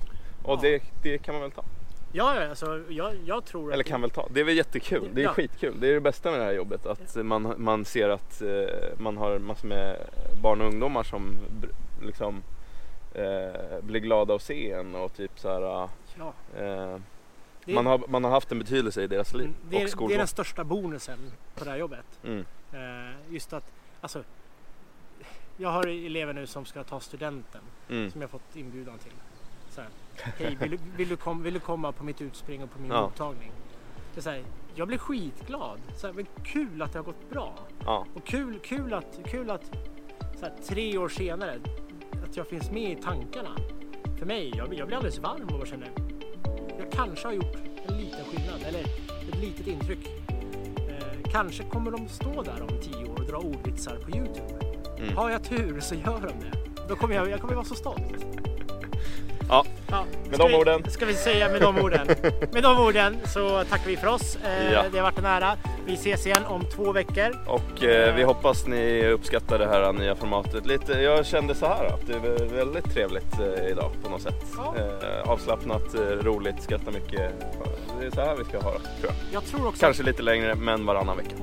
Och Ja. det, det kan man väl ta. Ja, ja, alltså jag, jag tror Eller kan väl ta. Det är väl jättekul. Det är Ja. skitkul. Det är det bästa med det här jobbet. Att man, man ser att eh, man har massor med barn och ungdomar som liksom eh, blir glada att se en och typ så här. ja, Eh, det, man, har, man har haft en betydelse i deras liv Mm, det, och är, det är den största bonusen på det här jobbet. Mm. Eh, just att, alltså, jag har elever nu som ska ta studenten Mm. som jag fått inbjudan till. Så här, Hej, vill, du- vill, du kom, vill du komma på mitt utspring och på min Ja. mottagning? Det är så här, jag blir skitglad. Så här, men kul att det har gått bra. Ja. Och kul, kul att, kul att så här, tre år senare att jag finns med i tankarna. För mig, jag, jag blir alldeles varm och känner jag kanske har gjort en liten skillnad eller ett litet intryck. Eh, kanske kommer de stå där om tio år och dra ordvitsar på Youtube. Mm. Har jag tur så gör de det. Då kommer jag, jag kommer vara så stolt. Ja, Med de vi, orden. Ska vi säga med de orden. med de orden så tackar vi för oss. Eh, Ja. Det har varit en ära. Vi ses igen om två veckor. och eh, vi hoppas ni uppskattar det här nya formatet. Lite, jag kände så här att det är väldigt trevligt eh, idag på något sätt. Ja. Eh, avslappnat, eh, roligt, skratta mycket. Det är så här vi ska ha det, tror jag. Jag tror också, Kanske lite längre, men varannan vecka.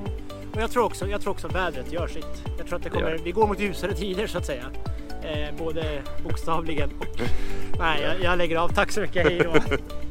och jag tror också, jag tror också vädret gör sitt. Jag tror att det kommer, det. vi går mot ljusare tider så att säga. Eh, både bokstavligen och... Nej, jag, jag lägger av. Tack så mycket. Hej då.